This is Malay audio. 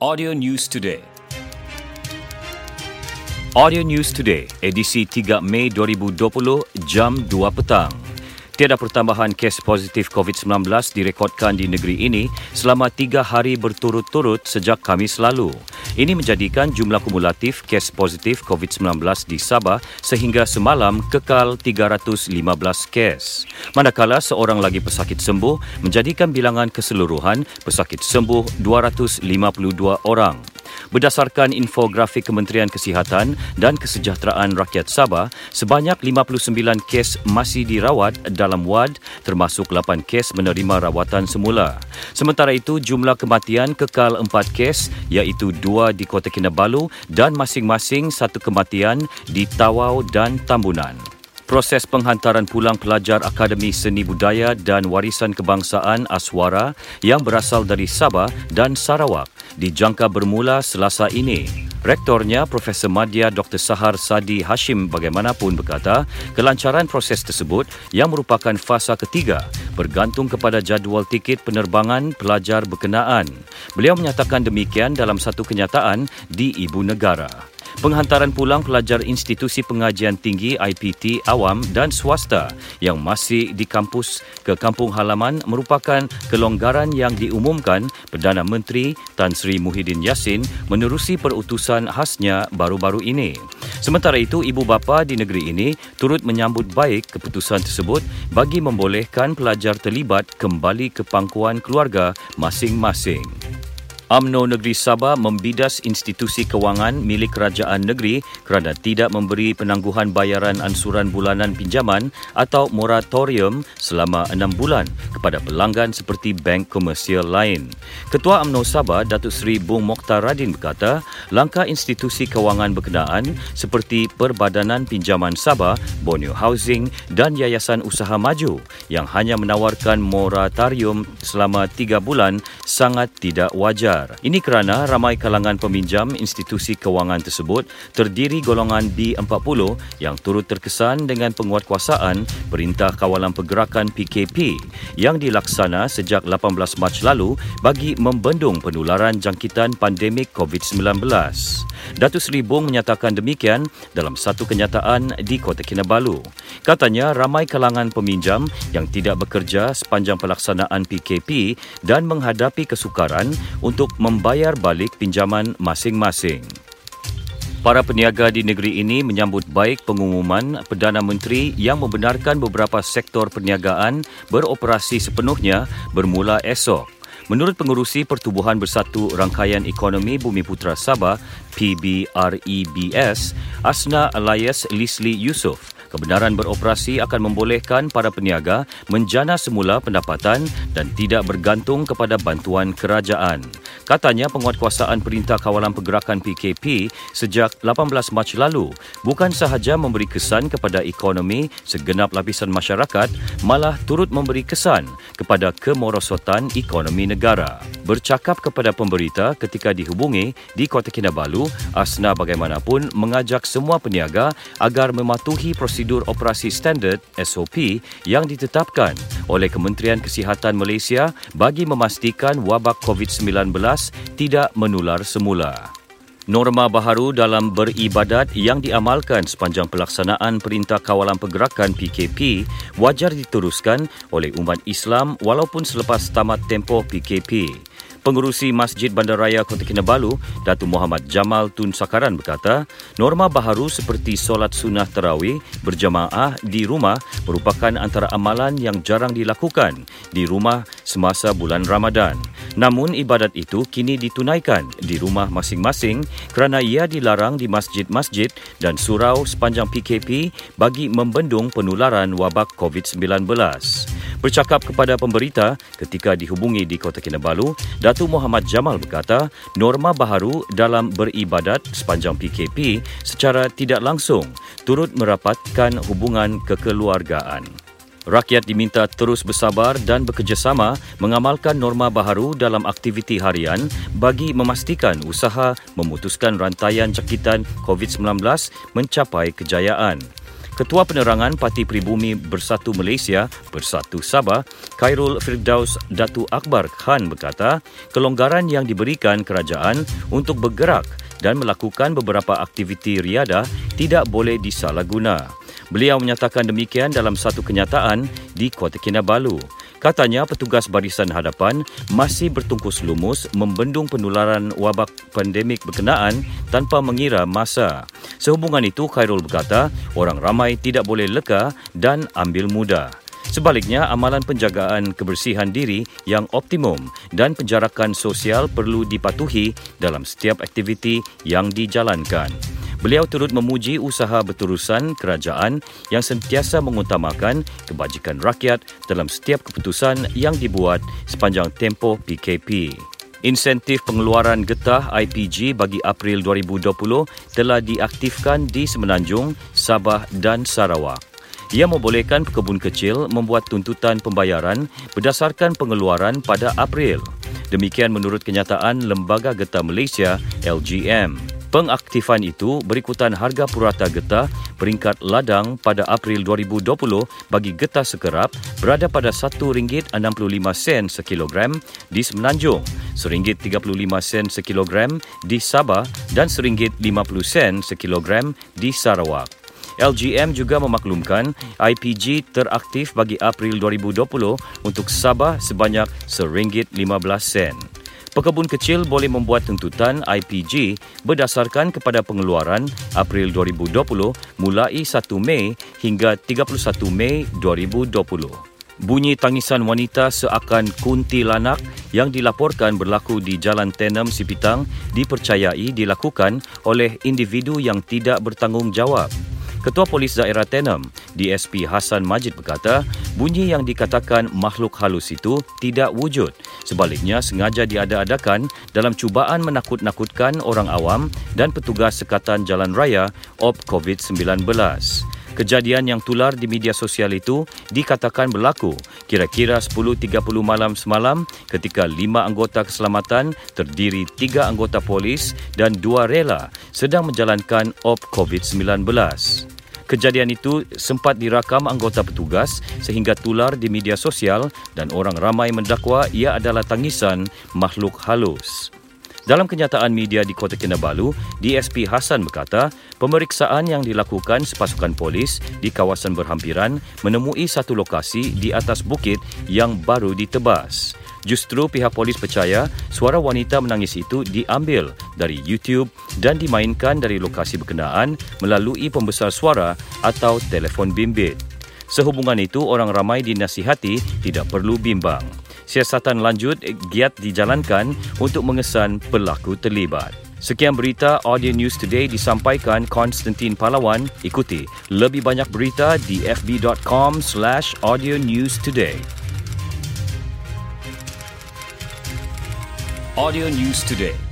Audio News Today. Audio News Today, edisi 3 Mei 2020, jam 2 petang. Tiada pertambahan kes positif COVID-19 direkodkan di negeri ini selama tiga hari berturut-turut sejak Khamis lalu. Ini menjadikan jumlah kumulatif kes positif COVID-19 di Sabah sehingga semalam kekal 315 kes. Manakala seorang lagi pesakit sembuh menjadikan bilangan keseluruhan pesakit sembuh 252 orang. Berdasarkan infografik Kementerian Kesihatan dan Kesejahteraan Rakyat Sabah, sebanyak 59 kes masih dirawat dalam wad termasuk 8 kes menerima rawatan semula. Sementara itu, jumlah kematian kekal 4 kes iaitu 2 di Kota Kinabalu dan masing-masing satu kematian di Tawau dan Tambunan. Proses penghantaran pulang pelajar Akademi Seni Budaya dan Warisan Kebangsaan Aswara yang berasal dari Sabah dan Sarawak dijangka bermula selasa ini. Rektornya Profesor Madya Dr. Sahar Sadi Hashim bagaimanapun berkata, kelancaran proses tersebut yang merupakan fasa ketiga bergantung kepada jadual tiket penerbangan pelajar berkenaan. Beliau menyatakan demikian dalam satu kenyataan di Ibu Negara. Penghantaran pulang pelajar institusi pengajian tinggi IPT awam dan swasta yang masih di kampus ke kampung halaman merupakan kelonggaran yang diumumkan Perdana Menteri Tan Sri Muhyiddin Yassin menerusi perutusan khasnya baru-baru ini. Sementara itu, ibu bapa di negeri ini turut menyambut baik keputusan tersebut bagi membolehkan pelajar terlibat kembali ke pangkuan keluarga masing-masing. UMNO Negeri Sabah membidas institusi kewangan milik kerajaan negeri kerana tidak memberi penangguhan bayaran ansuran bulanan pinjaman atau moratorium selama enam bulan kepada pelanggan seperti bank komersial lain. Ketua UMNO Sabah, Datuk Seri Bung Mokhtar Radin berkata, langkah institusi kewangan berkenaan seperti Perbadanan Pinjaman Sabah, Borneo Housing dan Yayasan Usaha Maju yang hanya menawarkan moratorium selama tiga bulan sangat tidak wajar besar. Ini kerana ramai kalangan peminjam institusi kewangan tersebut terdiri golongan B40 yang turut terkesan dengan penguatkuasaan Perintah Kawalan Pergerakan PKP yang dilaksana sejak 18 Mac lalu bagi membendung penularan jangkitan pandemik COVID-19. Datuk Seri Bong menyatakan demikian dalam satu kenyataan di Kota Kinabalu. Katanya ramai kalangan peminjam yang tidak bekerja sepanjang pelaksanaan PKP dan menghadapi kesukaran untuk membayar balik pinjaman masing-masing. Para peniaga di negeri ini menyambut baik pengumuman Perdana Menteri yang membenarkan beberapa sektor perniagaan beroperasi sepenuhnya bermula esok. Menurut pengurusi Pertubuhan Bersatu Rangkaian Ekonomi Bumi Putra Sabah, PBREBS, Asna Alias Lisli Yusof, kebenaran beroperasi akan membolehkan para peniaga menjana semula pendapatan dan tidak bergantung kepada bantuan kerajaan. Katanya penguatkuasaan Perintah Kawalan Pergerakan PKP sejak 18 Mac lalu bukan sahaja memberi kesan kepada ekonomi segenap lapisan masyarakat, malah turut memberi kesan kepada kemerosotan ekonomi negara. Bercakap kepada pemberita ketika dihubungi di Kota Kinabalu, Asna bagaimanapun mengajak semua peniaga agar mematuhi prosedur operasi standard SOP yang ditetapkan oleh Kementerian Kesihatan Malaysia bagi memastikan wabak COVID-19 tidak menular semula. Norma baharu dalam beribadat yang diamalkan sepanjang pelaksanaan Perintah Kawalan Pergerakan PKP wajar diteruskan oleh umat Islam walaupun selepas tamat tempoh PKP. Pengurusi Masjid Bandaraya Kota Kinabalu, Datuk Muhammad Jamal Tun Sakaran berkata, norma baharu seperti solat sunnah terawih berjamaah di rumah merupakan antara amalan yang jarang dilakukan di rumah semasa bulan Ramadan. Namun ibadat itu kini ditunaikan di rumah masing-masing kerana ia dilarang di masjid-masjid dan surau sepanjang PKP bagi membendung penularan wabak COVID-19. Bercakap kepada pemberita ketika dihubungi di Kota Kinabalu, Datuk Muhammad Jamal berkata, norma baharu dalam beribadat sepanjang PKP secara tidak langsung turut merapatkan hubungan kekeluargaan. Rakyat diminta terus bersabar dan bekerjasama mengamalkan norma baharu dalam aktiviti harian bagi memastikan usaha memutuskan rantaian cakitan COVID-19 mencapai kejayaan. Ketua Penerangan Parti Pribumi Bersatu Malaysia Bersatu Sabah, Khairul Firdaus Datu Akbar Khan berkata, kelonggaran yang diberikan kerajaan untuk bergerak dan melakukan beberapa aktiviti riadah tidak boleh disalahguna. Beliau menyatakan demikian dalam satu kenyataan di Kota Kinabalu. Katanya petugas barisan hadapan masih bertungkus lumus membendung penularan wabak pandemik berkenaan tanpa mengira masa. Sehubungan itu, Khairul berkata, orang ramai tidak boleh leka dan ambil mudah. Sebaliknya, amalan penjagaan kebersihan diri yang optimum dan penjarakan sosial perlu dipatuhi dalam setiap aktiviti yang dijalankan. Beliau turut memuji usaha berterusan kerajaan yang sentiasa mengutamakan kebajikan rakyat dalam setiap keputusan yang dibuat sepanjang tempoh PKP. Insentif pengeluaran getah IPG bagi April 2020 telah diaktifkan di Semenanjung, Sabah dan Sarawak. Ia membolehkan pekebun kecil membuat tuntutan pembayaran berdasarkan pengeluaran pada April. Demikian menurut kenyataan Lembaga Getah Malaysia, LGM. Pengaktifan itu berikutan harga purata getah peringkat ladang pada April 2020 bagi getah sekerap berada pada RM1.65 sekilogram di Semenanjung, RM1.35 sekilogram di Sabah dan RM1.50 sekilogram di Sarawak. LGM juga memaklumkan IPG teraktif bagi April 2020 untuk Sabah sebanyak RM1.15. Pekebun kecil boleh membuat tuntutan IPG berdasarkan kepada pengeluaran April 2020 mulai 1 Mei hingga 31 Mei 2020. Bunyi tangisan wanita seakan kuntilanak yang dilaporkan berlaku di Jalan Tenem Sipitang dipercayai dilakukan oleh individu yang tidak bertanggungjawab. Ketua Polis Daerah Tenem, DSP Hassan Majid berkata, bunyi yang dikatakan makhluk halus itu tidak wujud. Sebaliknya, sengaja diada-adakan dalam cubaan menakut-nakutkan orang awam dan petugas sekatan jalan raya OP COVID-19. Kejadian yang tular di media sosial itu dikatakan berlaku kira-kira 10.30 malam semalam ketika lima anggota keselamatan terdiri tiga anggota polis dan dua rela sedang menjalankan OP COVID-19. Kejadian itu sempat dirakam anggota petugas sehingga tular di media sosial dan orang ramai mendakwa ia adalah tangisan makhluk halus. Dalam kenyataan media di Kota Kinabalu, DSP Hassan berkata, pemeriksaan yang dilakukan sepasukan polis di kawasan berhampiran menemui satu lokasi di atas bukit yang baru ditebas. Justru pihak polis percaya suara wanita menangis itu diambil dari YouTube dan dimainkan dari lokasi berkenaan melalui pembesar suara atau telefon bimbit. Sehubungan itu, orang ramai dinasihati tidak perlu bimbang siasatan lanjut giat dijalankan untuk mengesan pelaku terlibat. Sekian berita Audio News Today disampaikan Konstantin Palawan. Ikuti lebih banyak berita di fb.com slash audio news today. Audio News Today